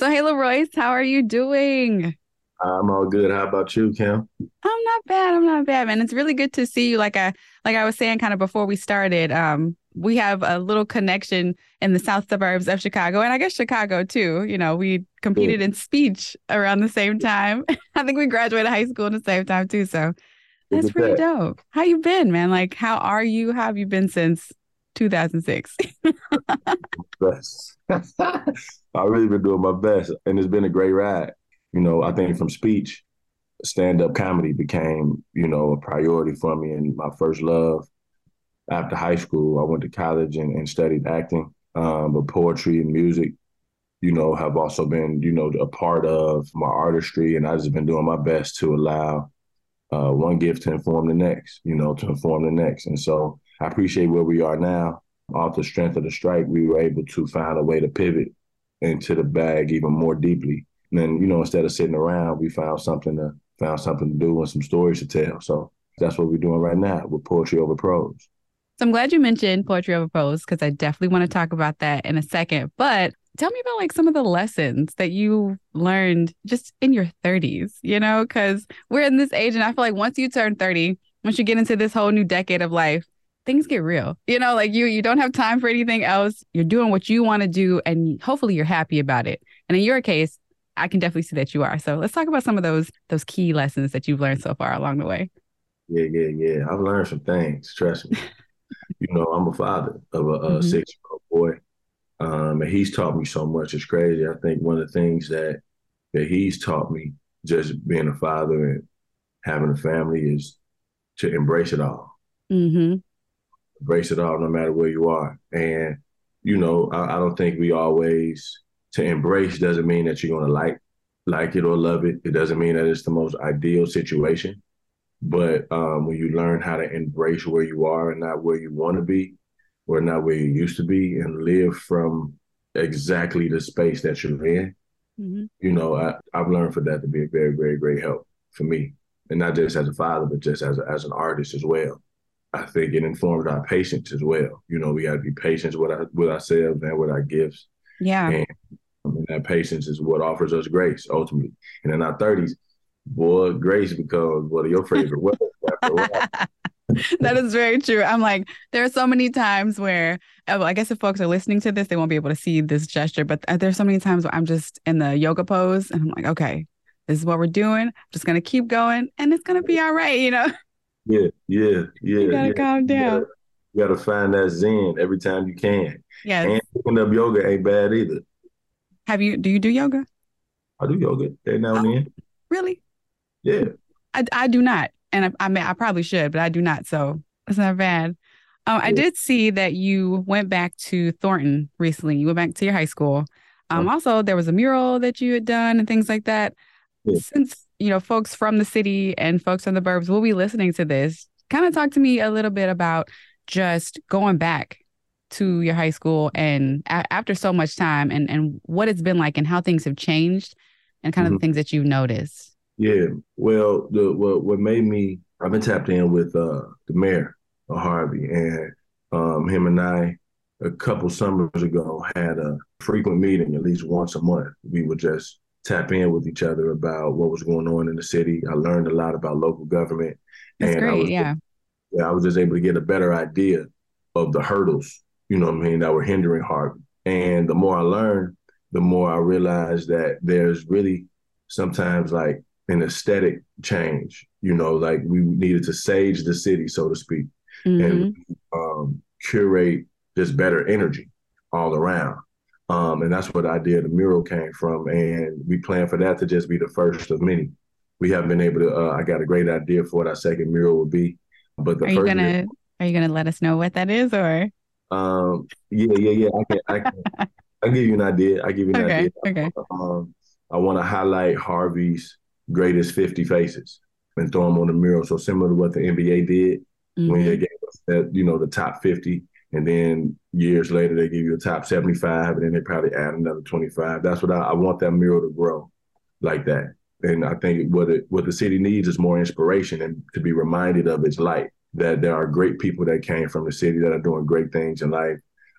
So, hey, Royce, how are you doing? I'm all good. How about you, Kim? I'm not bad. I'm not bad, man. It's really good to see you. Like I like I was saying kind of before we started, um, we have a little connection in the south suburbs of Chicago and I guess Chicago too. You know, we competed in speech around the same time. I think we graduated high school at the same time too. So that's pretty that. dope. How you been, man? Like how are you? How have you been since 2006? best. I've really been doing my best and it's been a great ride. You know, I think from speech, stand up comedy became, you know, a priority for me and my first love after high school, I went to college and, and studied acting, um, but poetry and music, you know, have also been, you know, a part of my artistry. And I've just been doing my best to allow uh, one gift to inform the next, you know, to inform the next. And so I appreciate where we are now. Off the strength of the strike, we were able to find a way to pivot into the bag even more deeply. And then, you know, instead of sitting around, we found something to found something to do and some stories to tell. So that's what we're doing right now with poetry over prose. So I'm glad you mentioned poetry over prose because I definitely want to talk about that in a second. But tell me about like some of the lessons that you learned just in your 30s, you know, because we're in this age and I feel like once you turn 30, once you get into this whole new decade of life, things get real. You know, like you you don't have time for anything else. You're doing what you want to do and hopefully you're happy about it. And in your case, I can definitely see that you are. So let's talk about some of those those key lessons that you've learned so far along the way. Yeah, yeah, yeah. I've learned some things, trust me. you know, I'm a father of a, a mm-hmm. six year old boy. Um, and he's taught me so much. It's crazy. I think one of the things that that he's taught me, just being a father and having a family, is to embrace it all. Mm-hmm. Embrace it all, no matter where you are. And you know, I, I don't think we always to embrace doesn't mean that you're gonna like like it or love it. It doesn't mean that it's the most ideal situation. But um, when you learn how to embrace where you are and not where you want to be, or not where you used to be, and live from exactly the space that you're in, mm-hmm. you know, I, I've learned for that to be a very, very great help for me, and not just as a father, but just as a, as an artist as well. I think it informs our patience as well. You know, we got to be patient with our, with ourselves and with our gifts. Yeah. And, and that patience is what offers us grace ultimately. And in our thirties, boy, grace becomes one of your favorite words. that is very true. I'm like, there are so many times where, oh, I guess if folks are listening to this, they won't be able to see this gesture, but uh, there's so many times where I'm just in the yoga pose and I'm like, okay, this is what we're doing. I'm just going to keep going and it's going to be all right, you know? Yeah, yeah, yeah. You got to yeah. calm down. You got to find that zen every time you can. Yeah. And picking up yoga ain't bad either. Have you, do you do yoga? I do yoga every now and oh, then. Really? Yeah. I, I do not. And I, I mean, I probably should, but I do not. So it's not bad. Um, I did see that you went back to Thornton recently. You went back to your high school. Um, oh. Also, there was a mural that you had done and things like that. Yeah. Since you know, folks from the city and folks from the burbs will be listening to this. Kind of talk to me a little bit about just going back to your high school and a- after so much time and and what it's been like and how things have changed and kind of mm-hmm. the things that you've noticed. Yeah, well, the what what made me I've been tapped in with uh, the mayor of Harvey, and um, him and I a couple summers ago had a frequent meeting at least once a month. We would just tap in with each other about what was going on in the city. I learned a lot about local government, That's and great, I was, yeah, yeah, I was just able to get a better idea of the hurdles, you know, what I mean, that were hindering Harvey. And the more I learned, the more I realized that there's really sometimes like an aesthetic change. You know, like we needed to sage the city, so to speak, mm-hmm. and um, curate this better energy all around. Um, and that's what the idea of the mural came from. And we plan for that to just be the first of many. We haven't been able to. Uh, I got a great idea for what our second mural will be, but the are you gonna mural, are you gonna let us know what that is, or? Um. Yeah. Yeah. Yeah. I can. I can. I give you an idea. I give you an okay, idea. Okay. Um, I want to highlight Harvey's greatest 50 faces and throw them on the mural. So similar to what the NBA did mm-hmm. when they gave us that, you know, the top 50. And then years later, they give you a top 75, and then they probably add another 25. That's what I, I want that mural to grow like that. And I think what it, what the city needs is more inspiration and to be reminded of its light. That there are great people that came from the city that are doing great things in life,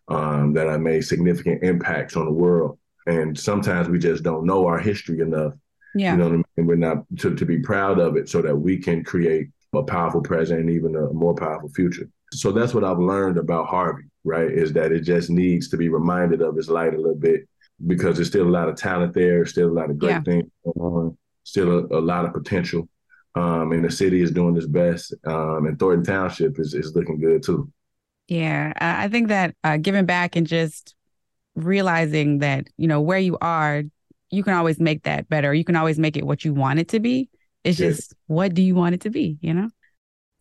um, that have made significant impacts on the world. And sometimes we just don't know our history enough. Yeah. You know what I mean? And we're not to, to be proud of it so that we can create a powerful present and even a more powerful future. So that's what I've learned about Harvey, right? Is that it just needs to be reminded of its light a little bit because there's still a lot of talent there, still a lot of great yeah. things going on, still a, a lot of potential. Um, and the city is doing its best. Um, and Thornton Township is, is looking good too. Yeah, I think that uh, giving back and just realizing that you know where you are, you can always make that better. You can always make it what you want it to be. It's yes. just what do you want it to be, you know?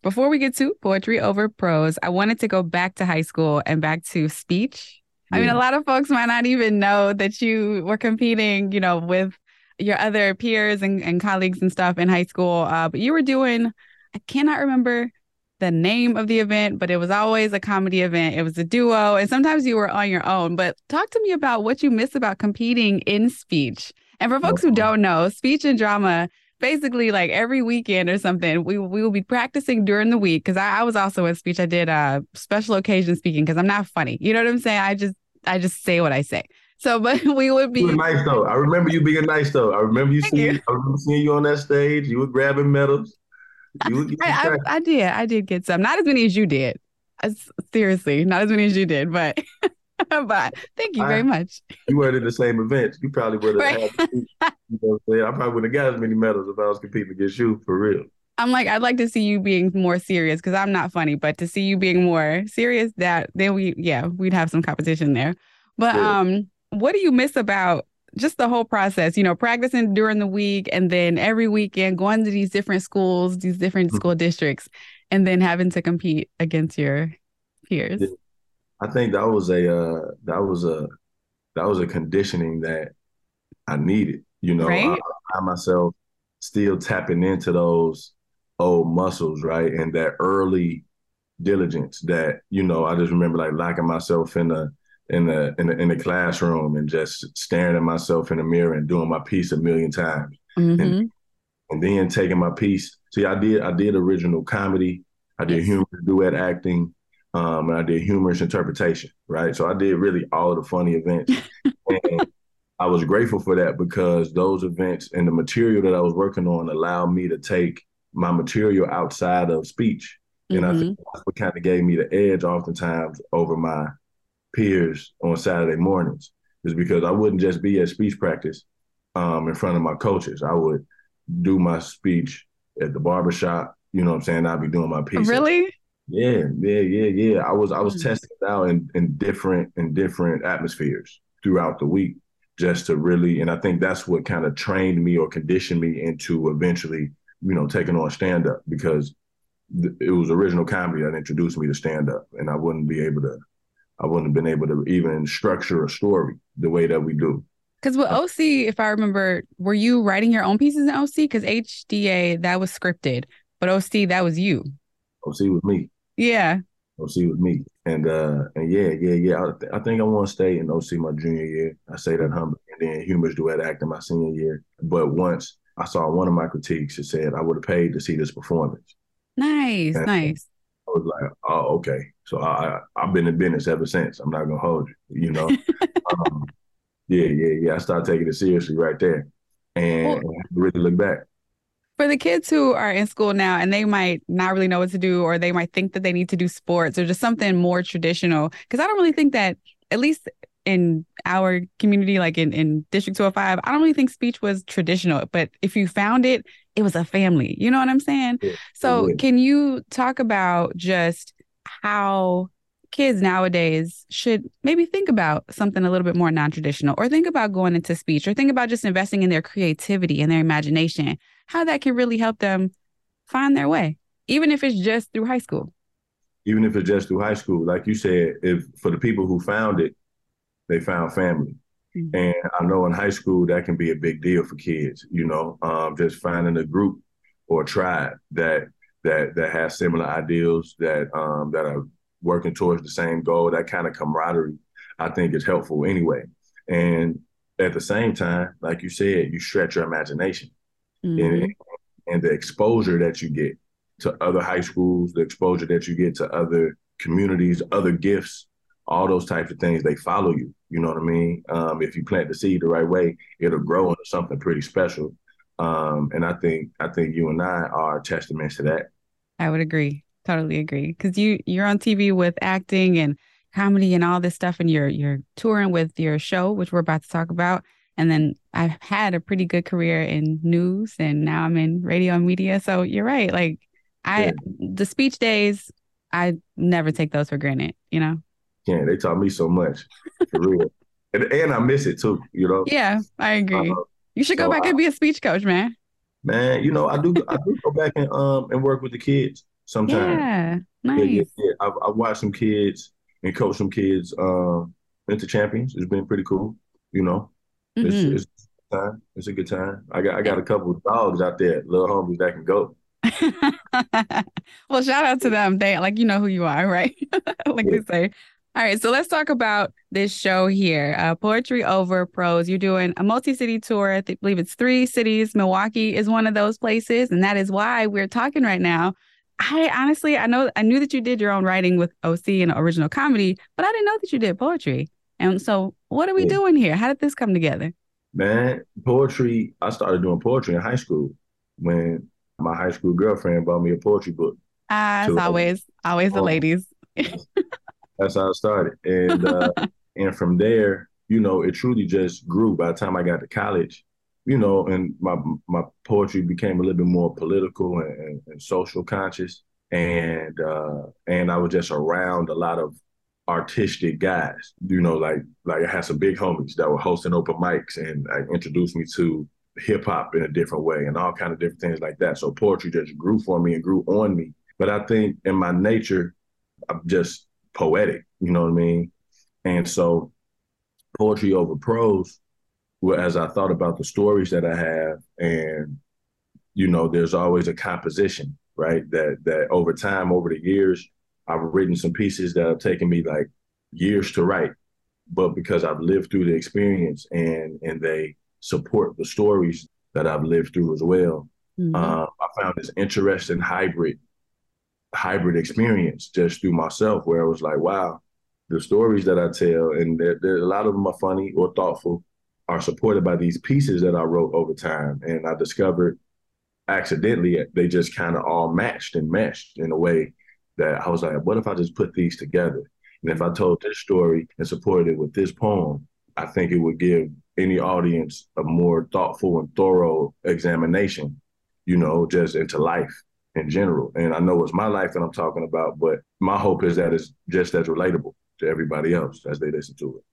Before we get to poetry over prose, I wanted to go back to high school and back to speech. Yeah. I mean, a lot of folks might not even know that you were competing, you know, with your other peers and, and colleagues and stuff in high school. Uh, but you were doing, I cannot remember the name of the event, but it was always a comedy event. It was a duo, and sometimes you were on your own. But talk to me about what you miss about competing in speech. And for folks who don't know, speech and drama basically like every weekend or something, we we will be practicing during the week because I, I, was also in speech. I did uh special occasion speaking because I'm not funny. You know what I'm saying? I just I just say what I say. So, but we would be nice though. I remember you being nice though. I remember you seeing you. I remember seeing you on that stage. You were grabbing medals. You I, I, I, did. I did get some. Not as many as you did. seriously, not as many as you did, but but thank you very much. You weren't in the same event. You probably would have. Right. Had, you know I probably wouldn't have got as many medals if I was competing against you for real. I'm like, I'd like to see you being more serious because I'm not funny, but to see you being more serious, that then we, yeah, we'd have some competition there. But yeah. um, what do you miss about just the whole process? You know, practicing during the week and then every weekend going to these different schools, these different mm-hmm. school districts, and then having to compete against your peers. Yeah. I think that was a uh, that was a that was a conditioning that I needed. You know, right? I, I myself still tapping into those old muscles, right? And that early diligence that, you know, I just remember like locking myself in the in the in the in the classroom and just staring at myself in the mirror and doing my piece a million times. Mm-hmm. And, and then taking my piece. See, I did I did original comedy, I did humor duet acting, um, and I did humorous interpretation, right? So I did really all of the funny events. and I was grateful for that because those events and the material that I was working on allowed me to take my material outside of speech. And mm-hmm. I think that's what kind of gave me the edge oftentimes over my peers on Saturday mornings is because I wouldn't just be at speech practice um, in front of my coaches. I would do my speech at the barbershop. You know what I'm saying? I'd be doing my piece. Really? Yeah, yeah, yeah, yeah. I was I was mm-hmm. testing it out in, in different in different atmospheres throughout the week just to really and I think that's what kind of trained me or conditioned me into eventually, you know, taking on stand up because th- it was original comedy that introduced me to stand up and I wouldn't be able to I wouldn't have been able to even structure a story the way that we do. Because with OC, if I remember, were you writing your own pieces in OC? Because HDA that was scripted, but OC that was you. OC was me. Yeah. OC with me. And uh and yeah, yeah, yeah. I, th- I think I want to stay in OC my junior year. I say that humbly. And then humorous duet acting my senior year. But once I saw one of my critiques, it said I would have paid to see this performance. Nice, and nice. I was like, oh, okay. So I, I have been in business ever since. I'm not gonna hold you, you know. um, yeah, yeah, yeah. I started taking it seriously right there, and, well, and really look back for the kids who are in school now and they might not really know what to do or they might think that they need to do sports or just something more traditional because i don't really think that at least in our community like in, in district 205 i don't really think speech was traditional but if you found it it was a family you know what i'm saying yeah. so yeah. can you talk about just how kids nowadays should maybe think about something a little bit more non-traditional or think about going into speech or think about just investing in their creativity and their imagination how that can really help them find their way, even if it's just through high school. Even if it's just through high school, like you said, if for the people who found it, they found family. Mm-hmm. And I know in high school that can be a big deal for kids, you know, um, just finding a group or a tribe that that that has similar ideals that um, that are working towards the same goal. That kind of camaraderie, I think, is helpful anyway. And at the same time, like you said, you stretch your imagination mm-hmm. and, and the exposure that you get to other high schools, the exposure that you get to other communities, other gifts, all those types of things, they follow you. You know what I mean? Um, if you plant the seed the right way, it'll grow into something pretty special. Um, and I think I think you and I are testaments to that. I would agree, totally agree, because you you're on TV with acting and comedy and all this stuff, and you're you're touring with your show, which we're about to talk about. And then I've had a pretty good career in news, and now I'm in radio and media. So you're right, like I yeah. the speech days, I never take those for granted. You know. Yeah, they taught me so much, for real, and, and I miss it too. You know. Yeah, I agree. Uh, you should go so back I, and be a speech coach, man. Man, you know, I do I do go back and um and work with the kids sometimes. Yeah, nice. Yeah, yeah, yeah. I've, I've watched some kids and coached some kids um into champions. It's been pretty cool, you know. Mm-hmm. It's, it's a time. It's a good time. I got I got a couple of dogs out there, little homies that can go. well, shout out to them. They like you know who you are, right? like yeah. they say. All right, so let's talk about this show here, uh, Poetry Over Prose. You're doing a multi-city tour. I believe it's three cities. Milwaukee is one of those places, and that is why we're talking right now. I honestly, I know, I knew that you did your own writing with OC and original comedy, but I didn't know that you did poetry. And so, what are we yeah. doing here? How did this come together? Man, poetry. I started doing poetry in high school when my high school girlfriend bought me a poetry book. Ah, uh, always, always the um, ladies. That's how it started, and uh, and from there, you know, it truly just grew. By the time I got to college, you know, and my my poetry became a little bit more political and, and, social conscious, and uh, and I was just around a lot of artistic guys. You know, like like I had some big homies that were hosting open mics and like, introduced me to hip hop in a different way and all kind of different things like that. So poetry just grew for me and grew on me. But I think in my nature, I'm just poetic, you know what I mean? And so poetry over prose, well, as I thought about the stories that I have, and you know, there's always a composition, right? That that over time, over the years, I've written some pieces that have taken me like years to write, but because I've lived through the experience and and they support the stories that I've lived through as well. Mm-hmm. Uh, I found this interesting hybrid hybrid experience just through myself where I was like, wow, the stories that I tell, and there, there, a lot of them are funny or thoughtful, are supported by these pieces that I wrote over time. And I discovered accidentally they just kind of all matched and meshed in a way that I was like, what if I just put these together? And if I told this story and supported it with this poem, I think it would give any audience a more thoughtful and thorough examination, you know, just into life in general. And I know it's my life that I'm talking about, but my hope is that it's just as relatable to everybody else as they listen to it.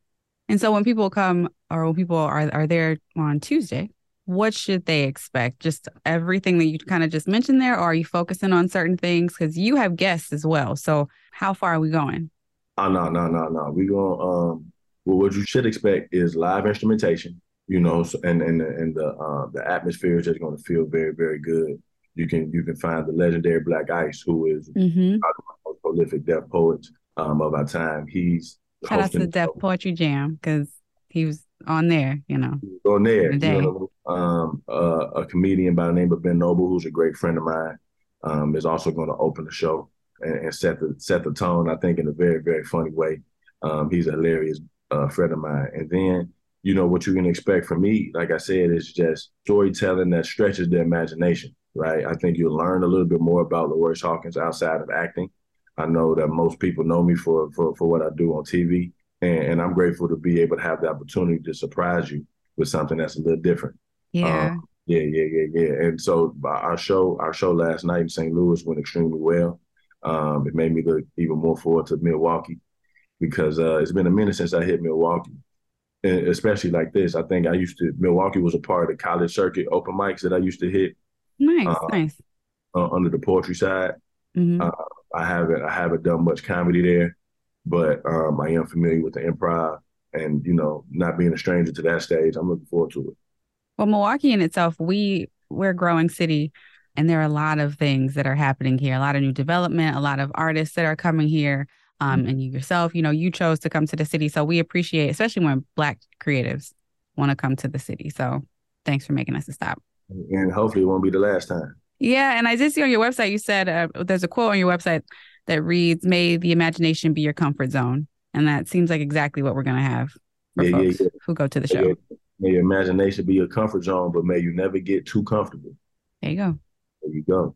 And so when people come or when people are are there on Tuesday, what should they expect? Just everything that you kind of just mentioned there, or are you focusing on certain things? Because you have guests as well. So how far are we going? Oh no, no, no, no. We're going um well what you should expect is live instrumentation, you know, and and and the uh, the atmosphere is just gonna feel very, very good you can you can find the legendary Black Ice, who is mm-hmm. one of the most prolific deaf poets um, of our time. He's shout out to the Def Poetry Jam because he was on there, you know. On there, the you know, um, uh, a comedian by the name of Ben Noble, who's a great friend of mine, um, is also going to open the show and, and, set the set the tone. I think in a very very funny way. Um, he's a hilarious uh, friend of mine, and then you know what you can expect from me. Like I said, is just storytelling that stretches the imagination right? I think you'll learn a little bit more about LaRoyce Hawkins outside of acting. I know that most people know me for for, for what I do on TV, and, and I'm grateful to be able to have the opportunity to surprise you with something that's a little different. Yeah. Um, yeah, yeah, yeah, yeah. And so our show, our show last night in St. Louis went extremely well. Um, it made me look even more forward to Milwaukee because uh, it's been a minute since I hit Milwaukee, and especially like this. I think I used to Milwaukee was a part of the college circuit open mics that I used to hit Nice, uh, nice. Uh, under the poetry side, mm-hmm. I haven't I haven't done much comedy there, but um, I am familiar with the improv, and you know, not being a stranger to that stage, I'm looking forward to it. Well, Milwaukee in itself, we we're a growing city, and there are a lot of things that are happening here. A lot of new development, a lot of artists that are coming here. Um, mm-hmm. and you yourself, you know, you chose to come to the city, so we appreciate, especially when Black creatives want to come to the city. So, thanks for making us a stop and hopefully it won't be the last time. Yeah, and I did see on your website you said uh, there's a quote on your website that reads, "May the imagination be your comfort zone," And that seems like exactly what we're going to have for yeah, folks yeah, who go to the show. May your imagination be your comfort zone, but may you never get too comfortable. There you go. There you go.